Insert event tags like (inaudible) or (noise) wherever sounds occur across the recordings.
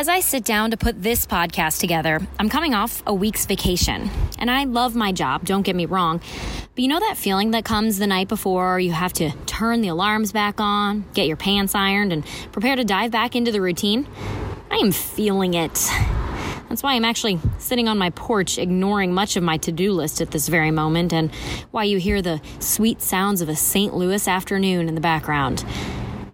As I sit down to put this podcast together, I'm coming off a week's vacation. And I love my job, don't get me wrong. But you know that feeling that comes the night before you have to turn the alarms back on, get your pants ironed, and prepare to dive back into the routine? I am feeling it. That's why I'm actually sitting on my porch ignoring much of my to do list at this very moment, and why you hear the sweet sounds of a St. Louis afternoon in the background.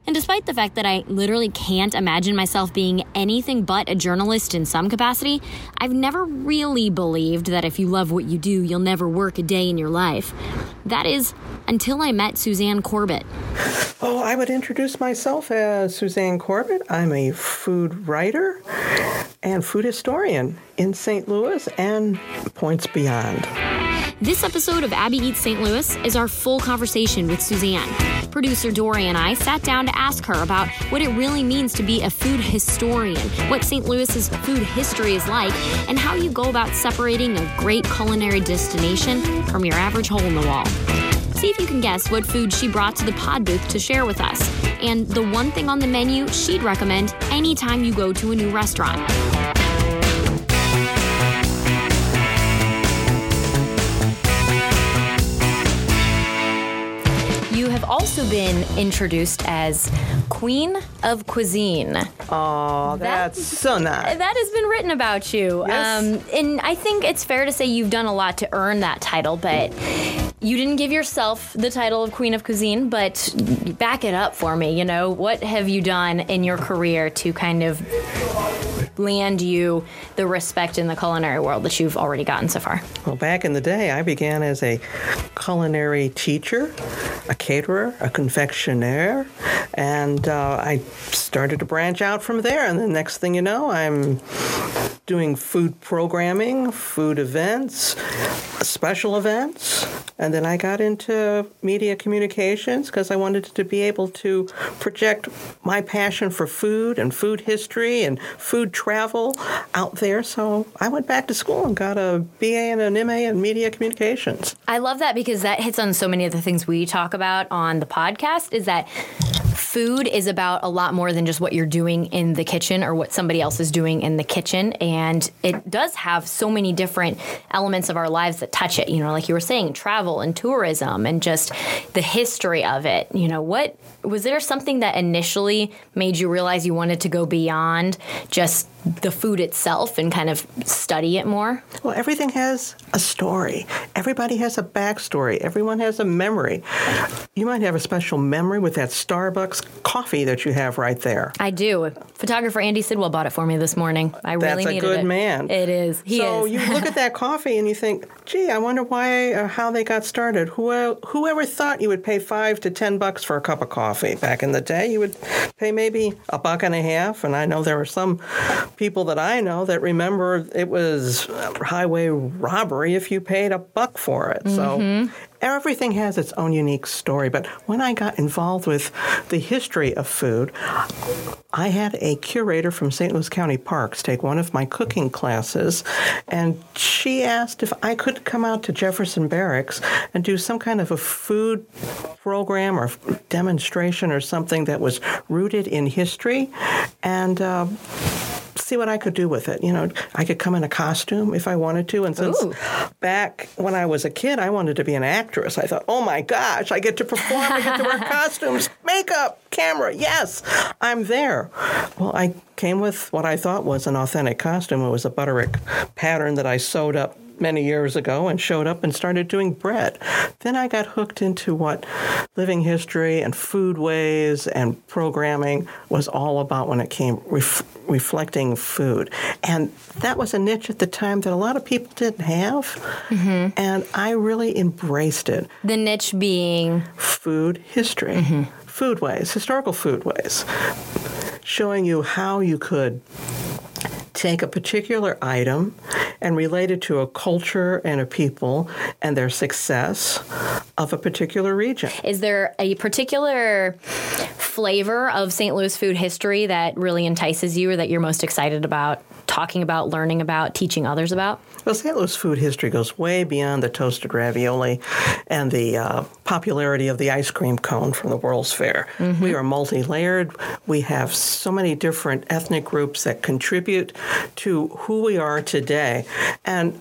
And despite the fact that I literally can't imagine myself being anything but a journalist in some capacity, I've never really believed that if you love what you do, you'll never work a day in your life. That is, until I met Suzanne Corbett. Oh, I would introduce myself as Suzanne Corbett. I'm a food writer and food historian in St. Louis and points beyond. This episode of Abby Eats St. Louis is our full conversation with Suzanne. Producer Dory and I sat down to ask her about what it really means to be a food historian, what St. Louis's food history is like, and how you go about separating a great culinary destination from your average hole in the wall. See if you can guess what food she brought to the pod booth to share with us, and the one thing on the menu she'd recommend anytime you go to a new restaurant. Also been introduced as Queen of Cuisine. Oh, that's so nice. That has been written about you. Yes. Um, and I think it's fair to say you've done a lot to earn that title, but you didn't give yourself the title of Queen of Cuisine, but back it up for me. You know, what have you done in your career to kind of land you the respect in the culinary world that you've already gotten so far? Well, back in the day, I began as a culinary teacher, a caterer, a confectioner, and uh, I started to branch out from there. And the next thing you know, I'm doing food programming, food events, special events, and then I got into media communications because I wanted to be able to project my passion for food and food history and food travel out there. So I went back to school and got a BA and an MA in media communications. I love that because that hits on so many of the things we talk about on the podcast is that food is about a lot more than just what you're doing in the kitchen or what somebody else is doing in the kitchen and it does have so many different elements of our lives that touch it you know like you were saying travel and tourism and just the history of it you know what was there something that initially made you realize you wanted to go beyond just the food itself and kind of study it more Well, everything has a story. Everybody has a backstory. Everyone has a memory. You might have a special memory with that Starbucks coffee that you have right there. I do. Photographer Andy Sidwell bought it for me this morning. I really needed it. That's a good it. man. It is. He so is. you look at that (laughs) coffee and you think, gee, I wonder why or how they got started. Who, whoever thought you would pay five to ten bucks for a cup of coffee back in the day? You would pay maybe a buck and a half. And I know there were some people that I know that remember it was highway robbery if you paid a buck for it. Mm-hmm. So everything has its own unique story. But when I got involved with the history of food, I had a curator from St. Louis County Parks take one of my cooking classes, and she asked if I could come out to Jefferson Barracks and do some kind of a food program or demonstration or something that was rooted in history. And uh, see what I could do with it. You know, I could come in a costume if I wanted to. And since Ooh. back when I was a kid, I wanted to be an actress. I thought, oh my gosh, I get to perform, I get to wear (laughs) costumes, makeup, camera. Yes, I'm there. Well, I came with what I thought was an authentic costume. It was a Butterick pattern that I sewed up many years ago and showed up and started doing bread. Then I got hooked into what living history and foodways and programming was all about when it came ref- reflecting food. And that was a niche at the time that a lot of people didn't have. Mm-hmm. And I really embraced it. the niche being Food history, mm-hmm. foodways, historical foodways, showing you how you could take a particular item and relate it to a culture and a people and their success of a particular region. is there a particular flavor of St. Louis food history that really entices you or that you're most excited about talking about, learning about, teaching others about? Well, St. Louis food history goes way beyond the toasted ravioli and the uh, popularity of the ice cream cone from the World's Fair. Mm-hmm. We are multi layered. We have so many different ethnic groups that contribute to who we are today. And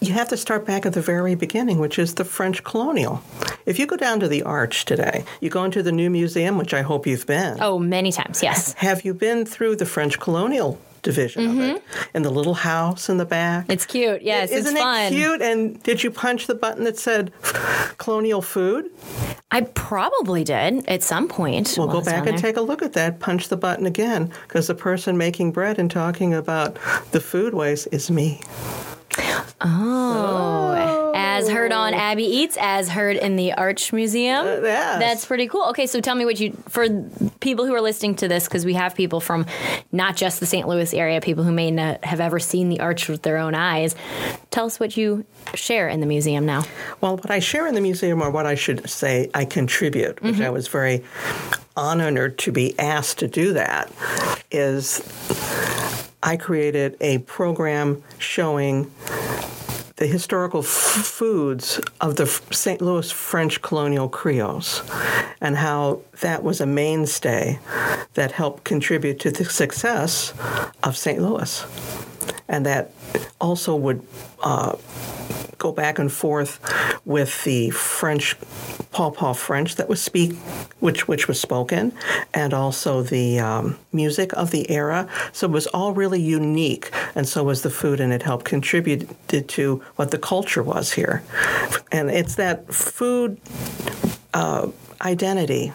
you have to start back at the very beginning, which is the French colonial. If you go down to the Arch today, you go into the new museum, which I hope you've been. Oh, many times, yes. Have you been through the French colonial division mm-hmm. of it. And the little house in the back. It's cute. Yes, Isn't it's fun. it cute? And did you punch the button that said (laughs) colonial food? I probably did at some point. Well, go back and take a look at that. Punch the button again because the person making bread and talking about the foodways is me. Oh. oh. As heard on Abby Eats, as heard in the Arch Museum. Uh, yes. That's pretty cool. Okay, so tell me what you, for people who are listening to this, because we have people from not just the St. Louis area, people who may not have ever seen the Arch with their own eyes. Tell us what you share in the museum now. Well, what I share in the museum, or what I should say, I contribute, which mm-hmm. I was very honored to be asked to do that, is I created a program showing the historical f- foods of the St. Louis French colonial Creoles and how that was a mainstay that helped contribute to the success of St. Louis. And that also would uh, go back and forth with the French, Paw Paw French that was speak, which which was spoken, and also the um, music of the era. So it was all really unique, and so was the food, and it helped contribute to what the culture was here. And it's that food. Uh, identity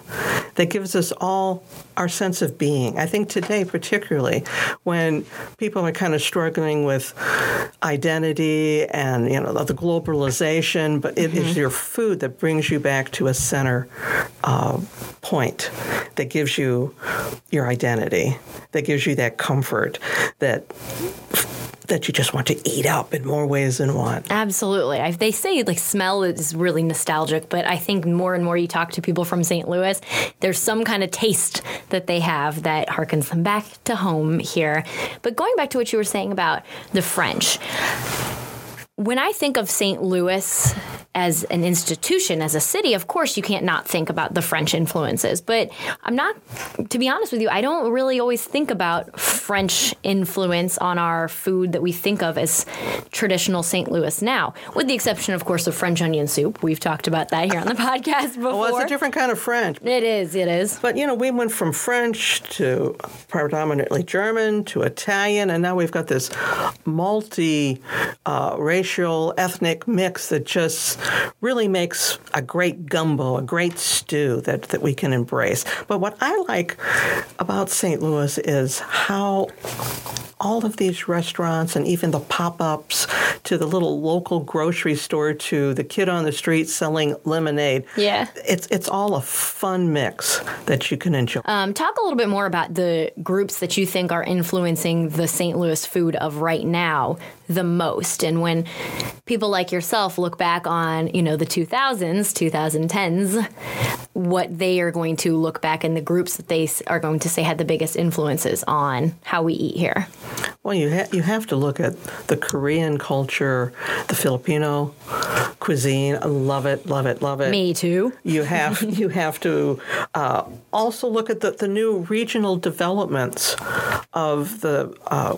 that gives us all our sense of being. I think today, particularly, when people are kind of struggling with identity and you know the globalization, but it mm-hmm. is your food that brings you back to a center uh, point that gives you your identity, that gives you that comfort, that that you just want to eat up in more ways than one. Absolutely. I, they say like smell is really nostalgic, but I think more and more you talk to people from St. Louis, there's some kind of taste that they have that harkens them back to home here. But going back to what you were saying about the French, when I think of St. Louis as an institution, as a city, of course, you can't not think about the French influences. But I'm not, to be honest with you, I don't really always think about French influence on our food that we think of as traditional St. Louis now, with the exception, of course, of French onion soup. We've talked about that here on the (laughs) podcast before. Well, it's a different kind of French. It is, it is. But, you know, we went from French to predominantly German to Italian, and now we've got this multi uh, racial racial, ethnic mix that just really makes a great gumbo, a great stew that, that we can embrace. But what I like about St. Louis is how all of these restaurants and even the pop ups to the little local grocery store to the kid on the street selling lemonade. Yeah. It's, it's all a fun mix that you can enjoy. Um, talk a little bit more about the groups that you think are influencing the St. Louis food of right now the most. And when people like yourself look back on, you know, the 2000s, 2010s, what they are going to look back in the groups that they are going to say had the biggest influences on how we eat here. Well, you ha- you have to look at the Korean culture, the Filipino cuisine. I love it, love it, love it. Me too. You have (laughs) you have to uh, also look at the, the new regional developments of the uh,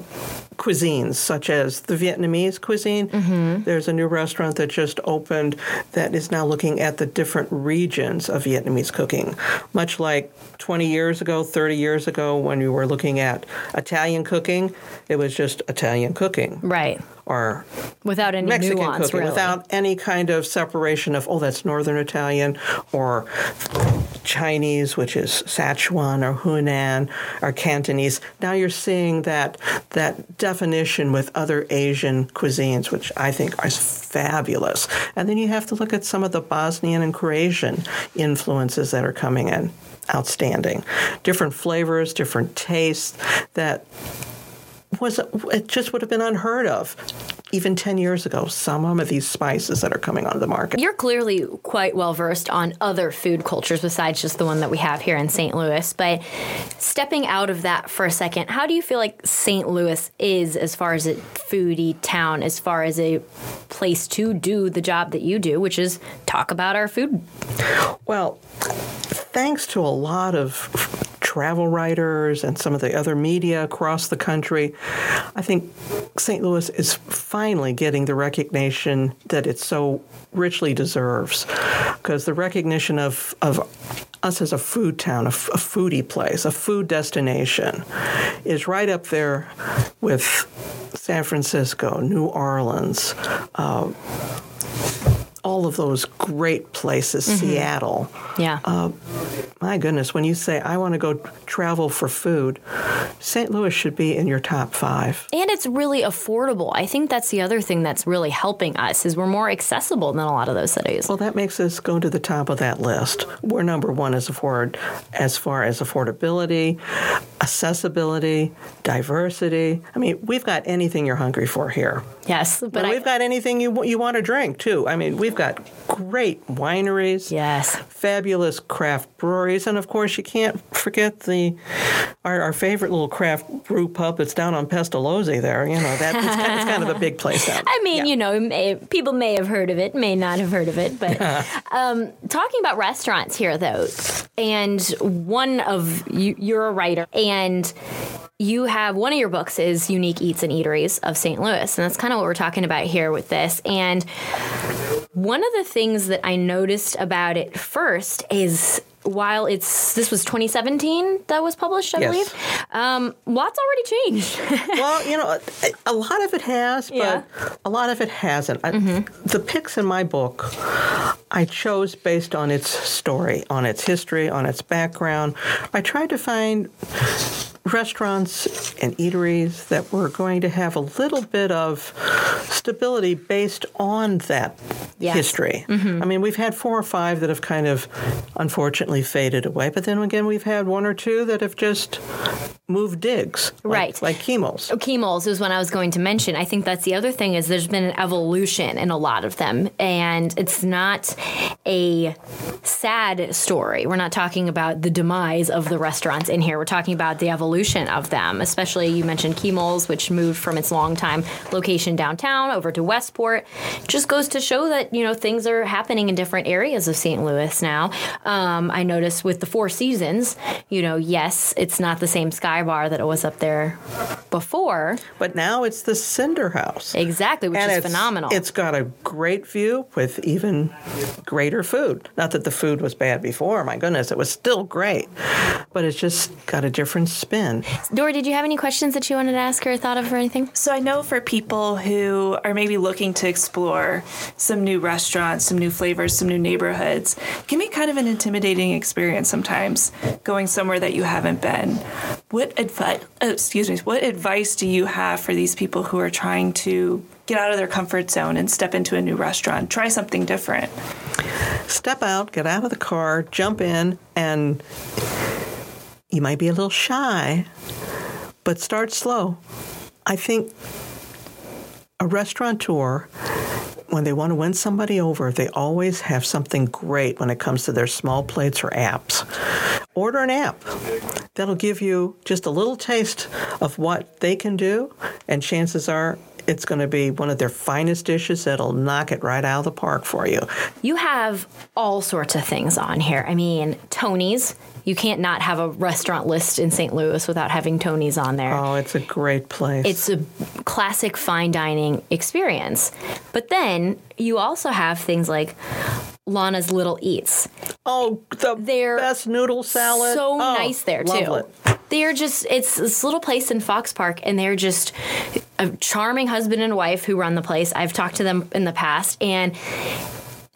cuisines, such as the Vietnamese cuisine. Mm-hmm. There's a new restaurant that just opened that is now looking at the different regions of Vietnamese cooking, much like 20 years ago, 30 years ago, when we were looking at Italian cooking, it was just Italian cooking. Right. Or without any Mexican nuance, cooking, really. without any kind of separation of, oh, that's Northern Italian, or Chinese, which is Sichuan or Hunan or Cantonese. Now you're seeing that that definition with other Asian cuisines, which I think are fabulous. And then you have to look at some of the Bosnian and Croatian influences that are coming in outstanding. Different flavors, different tastes that was it just would have been unheard of even 10 years ago, some of these spices that are coming onto the market. You're clearly quite well versed on other food cultures besides just the one that we have here in St. Louis. But stepping out of that for a second, how do you feel like St. Louis is as far as a foodie town, as far as a place to do the job that you do, which is talk about our food? Well, thanks to a lot of travel writers and some of the other media across the country, I think St. Louis is finally getting the recognition that it so richly deserves. Because the recognition of, of us as a food town, a, f- a foodie place, a food destination, is right up there with San Francisco, New Orleans. Uh, all of those great places, mm-hmm. Seattle. Yeah. Uh, my goodness, when you say, I want to go travel for food, St. Louis should be in your top five. And it's really affordable. I think that's the other thing that's really helping us is we're more accessible than a lot of those cities. Well, that makes us go to the top of that list. We're number one as, afford, as far as affordability, accessibility, diversity. I mean, we've got anything you're hungry for here. Yes, but I, we've got anything you you want to drink too. I mean, we've got great wineries. Yes, fabulous craft breweries, and of course, you can't forget the our, our favorite little craft brew pub that's down on Pestalozzi. There, you know that it's kind, it's kind, of a big place down. (laughs) I mean, yeah. you know, may, people may have heard of it, may not have heard of it, but (laughs) um, talking about restaurants here, though, and one of you, you're a writer, and you have one of your books is Unique Eats and Eateries of St. Louis. And that's kind of what we're talking about here with this. And one of the things that I noticed about it first is while it's this was 2017 that was published, I yes. believe. Um, lots already changed. (laughs) well, you know, a lot of it has, but yeah. a lot of it hasn't. Mm-hmm. the picks in my book, I chose based on its story, on its history, on its background. I tried to find restaurants and eateries that were going to have a little bit of stability based on that yes. history. Mm-hmm. I mean, we've had four or five that have kind of unfortunately faded away, but then again, we've had one or two that have just moved digs. Like, right. Like Kemoll's. Oh, Kemoll's is what I was going to mention. I think that's the other thing is there's been an evolution in a lot of them, and it's not a sad story. We're not talking about the demise of the restaurants in here. We're talking about the evolution of them, especially you mentioned Kemoll's, which moved from its longtime location downtown over to Westport. Just goes to show that, you know, things are happening in different areas of St. Louis now. Um, I noticed with the Four Seasons, you know, yes, it's not the same Sky Bar that it was up there before. But now it's the Cinder House. Exactly, which and is it's, phenomenal. It's got a great view with even greater food. Not that the food was bad before, my goodness, it was still great. But it's just got a different spin in. Dora, did you have any questions that you wanted to ask or thought of or anything? So I know for people who are maybe looking to explore some new restaurants, some new flavors, some new neighborhoods, can be kind of an intimidating experience sometimes going somewhere that you haven't been. What advice? Oh, uh, excuse me. What advice do you have for these people who are trying to get out of their comfort zone and step into a new restaurant, try something different? Step out, get out of the car, jump in, and you might be a little shy, but start slow. I think a restaurateur, when they want to win somebody over, they always have something great when it comes to their small plates or apps. Order an app that'll give you just a little taste of what they can do, and chances are it's going to be one of their finest dishes that'll knock it right out of the park for you. You have all sorts of things on here. I mean, Tony's. You can't not have a restaurant list in St. Louis without having Tony's on there. Oh, it's a great place. It's a classic fine dining experience. But then you also have things like Lona's Little Eats. Oh, the They're best noodle salad. So oh, nice there too. It. They're just it's this little place in Fox Park and they're just a charming husband and wife who run the place. I've talked to them in the past and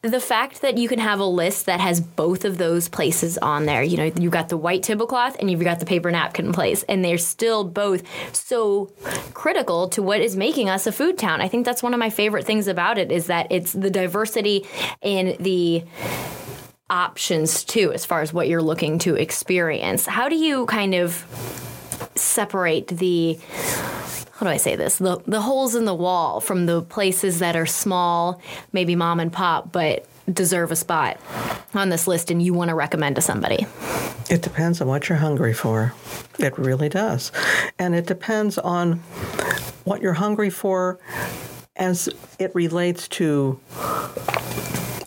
the fact that you can have a list that has both of those places on there, you know, you've got the white tablecloth and you've got the paper napkin place, and they're still both so critical to what is making us a food town. I think that's one of my favorite things about it is that it's the diversity in the options too, as far as what you're looking to experience. How do you kind of separate the how do I say this? The the holes in the wall from the places that are small, maybe mom and pop, but deserve a spot on this list and you want to recommend to somebody? It depends on what you're hungry for. It really does. And it depends on what you're hungry for as it relates to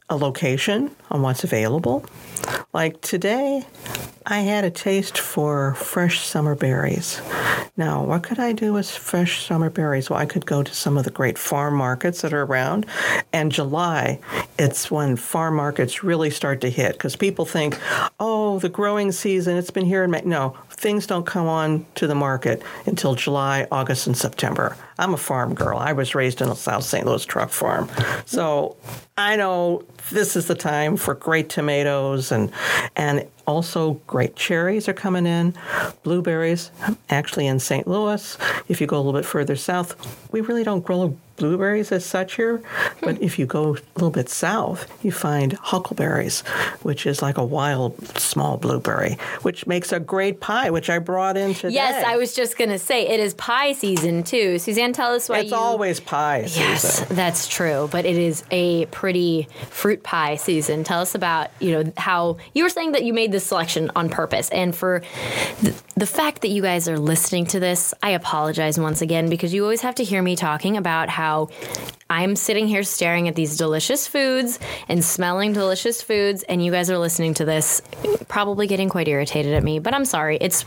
a location, on what's available. Like today, I had a taste for fresh summer berries. Now, what could I do with fresh summer berries? Well, I could go to some of the great farm markets that are around. And July, it's when farm markets really start to hit because people think, oh, the growing season, it's been here in May. No, things don't come on to the market until July, August, and September. I'm a farm girl. I was raised in a South St. Louis truck farm. So I know this is the time for great tomatoes and and also great cherries are coming in, blueberries actually in St. Louis. If you go a little bit further south, we really don't grow blueberries as such here, but if you go a little bit south, you find huckleberries, which is like a wild small blueberry, which makes a great pie, which I brought in today. Yes, I was just going to say it is pie season too. Suzanne, tell us why It's you always pie season. Yes, that's true, but it is a pretty fruit pie season. Tell us about, you know, how you were saying that you made this selection on purpose. And for the, the fact that you guys are listening to this, I apologize once again because you always have to hear me talking about how how I'm sitting here staring at these delicious foods and smelling delicious foods and you guys are listening to this probably getting quite irritated at me, but I'm sorry. It's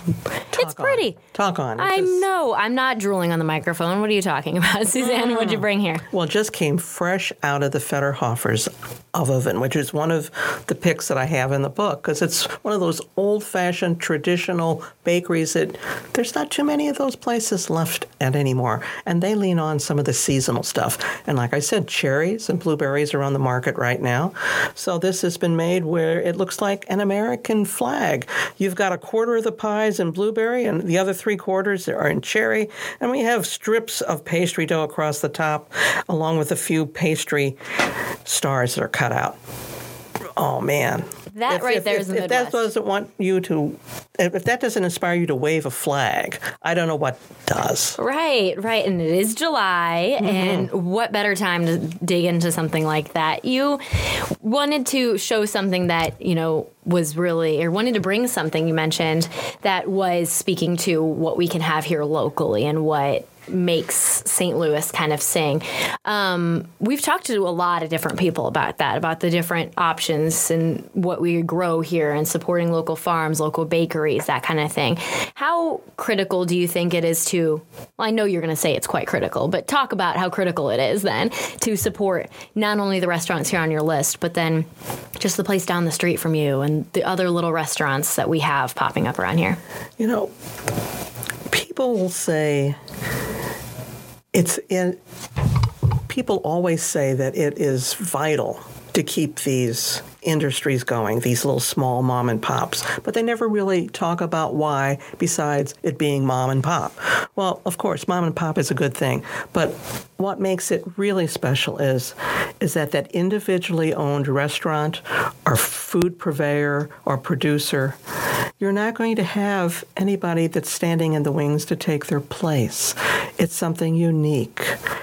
it's on. pretty. Talk on. It I just- know. I'm not drooling on the microphone. What are you talking about? (laughs) Suzanne, what'd you mm. bring here? Well, it just came fresh out of the Federhofer's oven, which is one of the picks that I have in the book because it's one of those old-fashioned traditional bakeries that there's not too many of those places left at anymore, and they lean on some of the seasonal stuff. And like I said, cherries and blueberries are on the market right now. So this has been made where it looks like an American flag. You've got a quarter of the pies in blueberry, and the other three quarters are in cherry, and we have strips of pastry dough across the top, along with a few pastry stars that are cut out. Oh man. That right there is the if that Midwest. doesn't want you to, if that doesn't inspire you to wave a flag, I don't know what does. Right, right. And it is July. Mm-hmm. And what better time to dig into something like that? You wanted to show something that, you know, was really, or wanted to bring something you mentioned that was speaking to what we can have here locally and what makes St. Louis kind of sing. Um, we've talked to a lot of different people about that, about the different options and what we grow here and supporting local farms, local bakeries, that kind of thing. How critical do you think it is to, well, I know you're going to say it's quite critical, but talk about how critical it is then to support not only the restaurants here on your list, but then just the place down the street from you and the other little restaurants that we have popping up around here. You know, people will say it's in. People always say that it is vital to keep these industries going, these little small mom and pops, but they never really talk about why, besides it being mom and pop. Well, of course, mom and pop is a good thing, but what makes it really special is is that that individually owned restaurant or food purveyor or producer you're not going to have anybody that's standing in the wings to take their place. It's something unique.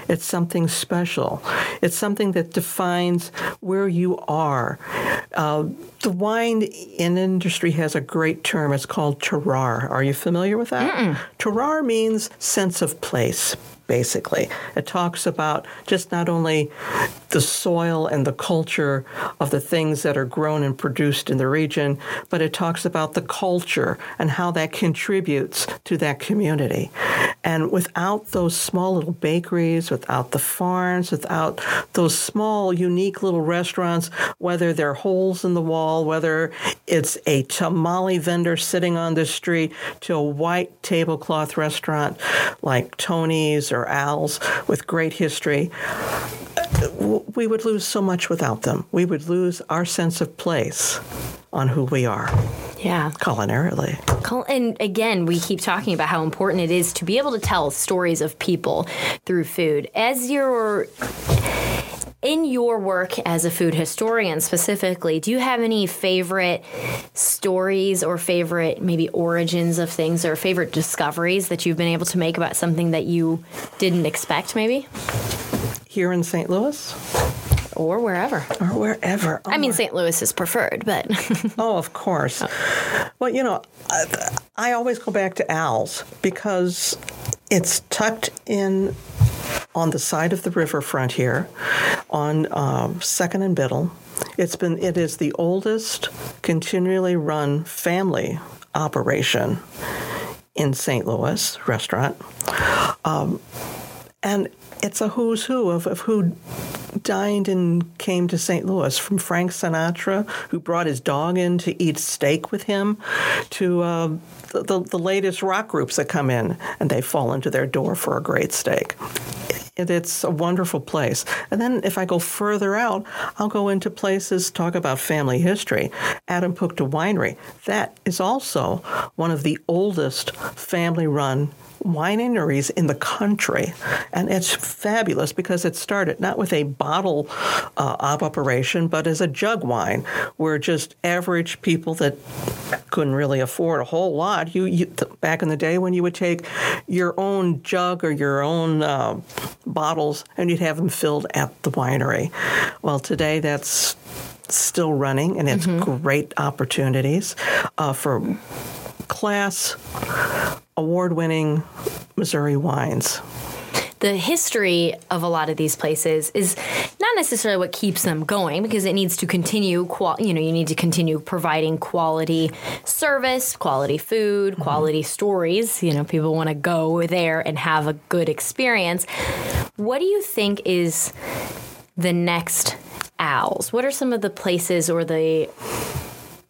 It's something special. It's something that defines where you are. Uh, the wine in industry has a great term. It's called terroir. Are you familiar with that? Terroir means sense of place basically. It talks about just not only the soil and the culture of the things that are grown and produced in the region, but it talks about the culture and how that contributes to that community. And without those small little bakeries, without the farms, without those small, unique little restaurants, whether they're holes in the wall, whether it's a tamale vendor sitting on the street, to a white tablecloth restaurant like Tony's or Al's with great history, we would lose so much without them. We would lose our sense of place on who we are Yeah. culinarily. And again, we keep talking about how important it is to be able to tell stories of people through food. As you're in your work as a food historian specifically, do you have any favorite stories or favorite maybe origins of things or favorite discoveries that you've been able to make about something that you didn't expect maybe? Here in St. Louis? Or wherever. Or wherever. Oh I mean, St. Louis is preferred, but. (laughs) oh, of course. Well, you know, I, I always go back to Al's because it's tucked in on the side of the riverfront here, on uh, Second and Biddle. It's been it is the oldest continually run family operation in St. Louis restaurant, um, and it's a who's who of, of who dined and came to St. Louis, from Frank Sinatra, who brought his dog in to eat steak with him, to uh, the, the, the latest rock groups that come in and they fall into their door for a great steak it's a wonderful place. And then if I go further out, I'll go into places, talk about family history. Adam Puchta Winery, that is also one of the oldest family run wineries in the country. And it's fabulous because it started not with a bottle uh, operation, but as a jug wine, where just average people that couldn't really afford a whole lot, you, you back in the day when you would take your own jug or your own uh, bottles and you'd have them filled at the winery. Well, today that's still running and it's mm-hmm. great opportunities uh, for class award winning Missouri wines. The history of a lot of these places is not necessarily what keeps them going because it needs to continue qual- you know you need to continue providing quality service quality food mm-hmm. quality stories. You know people want to go there and have a good experience. What do you think is the next Al's? What are some of the places or the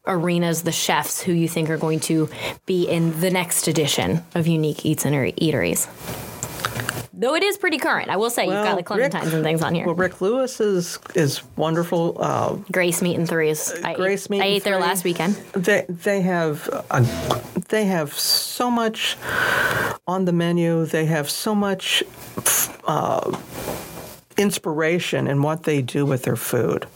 arenas, the chefs who you think are going to be in the next edition of Unique Eats and Eateries? Though it is pretty current, I will say well, you've got the Clementines Rick, and things on here. Well, Rick Lewis is is wonderful. Uh, Grace Meat and Threes. is. I Grace ate, Meat. I ate there last weekend. They they have a, they have so much on the menu. They have so much. Uh, inspiration in what they do with their food.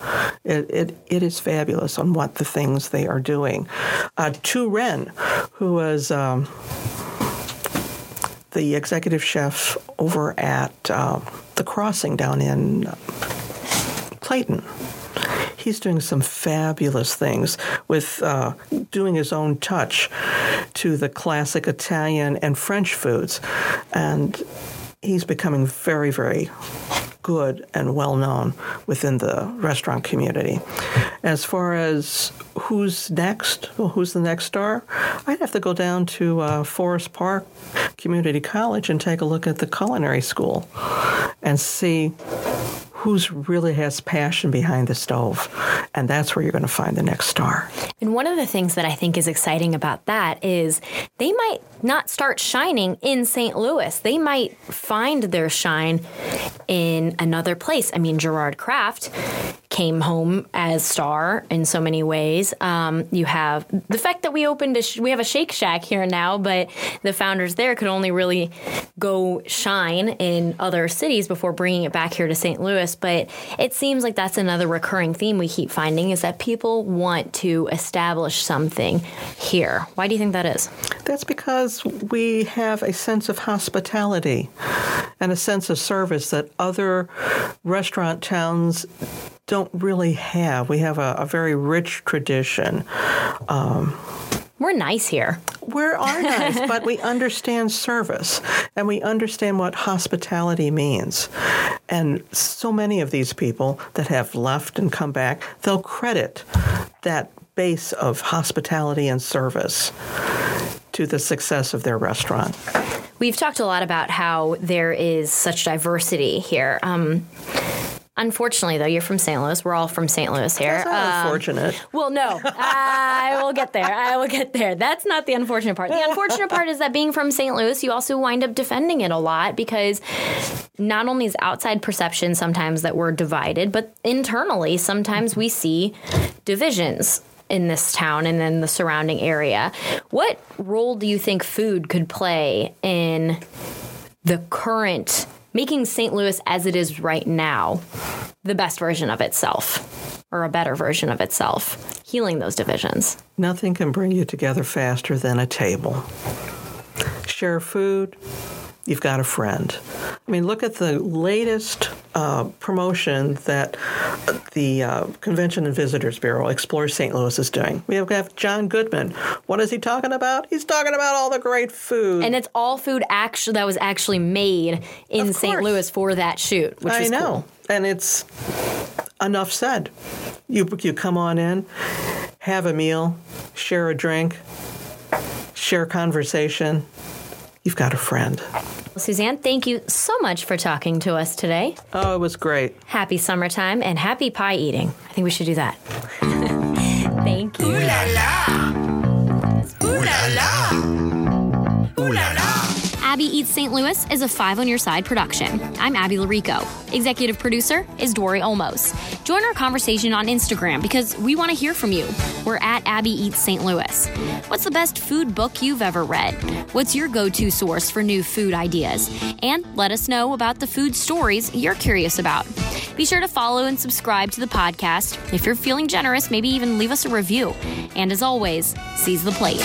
It, it, it is fabulous on what the things they are doing. Uh, Tu Ren, who was um, the executive chef over at uh, The Crossing down in Clayton he's doing some fabulous things with uh, doing his own touch to the classic Italian and French foods. And he's becoming very, very good and well known within the restaurant community. As far as who's next, well, who's the next star, I'd have to go down to uh, Forest Park Community College and take a look at the culinary school and see who's really has passion behind the stove. And that's where you're going to find the next star. And one of the things that I think is exciting about that is they might not start shining in St. Louis. They might find their shine in another place. I mean, Gerard Craft came home as star in so many ways. Um, you have the fact that we opened a sh- we have a Shake Shack here now, but the founders there could only really go shine in other cities before bringing it back here to St. Louis. But it seems like that's another recurring theme we keep finding is that people want to establish something here. Why do you think that is? That's because we have a sense of hospitality and a sense of service that other restaurant towns don't really have. We have a, a very rich tradition. Um, we're nice here. We are (laughs) nice, but we understand service and we understand what hospitality means. And so many of these people that have left and come back, they'll credit that base of hospitality and service to the success of their restaurant. We've talked a lot about how there is such diversity here. Um, Unfortunately, though, you're from St. Louis. We're all from St. Louis here. That's not um, unfortunate. Well, no, (laughs) I will get there. I will get there. That's not the unfortunate part. The unfortunate part is that being from St. Louis, you also wind up defending it a lot because not only is outside perception sometimes that we're divided, but internally, sometimes we see divisions in this town and then the surrounding area. What role do you think food could play in the current making St. Louis as it is right now the best version of itself or a better version of itself, healing those divisions. Nothing can bring you together faster than a table. Share food, you've got a friend. I mean, look at the latest uh, promotion that the uh, Convention and Visitors Bureau, Explore St. Louis, is doing. We have got John Goodman. What is he talking about? He's talking about all the great food. And it's all food actually that was actually made in St. Louis for that shoot, which I know. cool. And it's enough said. You, you come on in, have a meal, share a drink, share conversation. You've got a friend. Suzanne, thank you so much for talking to us today. Oh, it was great. Happy summertime and happy pie eating. I think we should do that. (laughs) thank you. Abby Eats St. Louis is a Five on Your Side production. I'm Abby Llorico. Executive producer is Dory Olmos. Join our conversation on Instagram because we want to hear from you. We're at Abby Eats St. Louis. What's the best food book you've ever read? What's your go to source for new food ideas? And let us know about the food stories you're curious about. Be sure to follow and subscribe to the podcast. If you're feeling generous, maybe even leave us a review. And as always, seize the plate.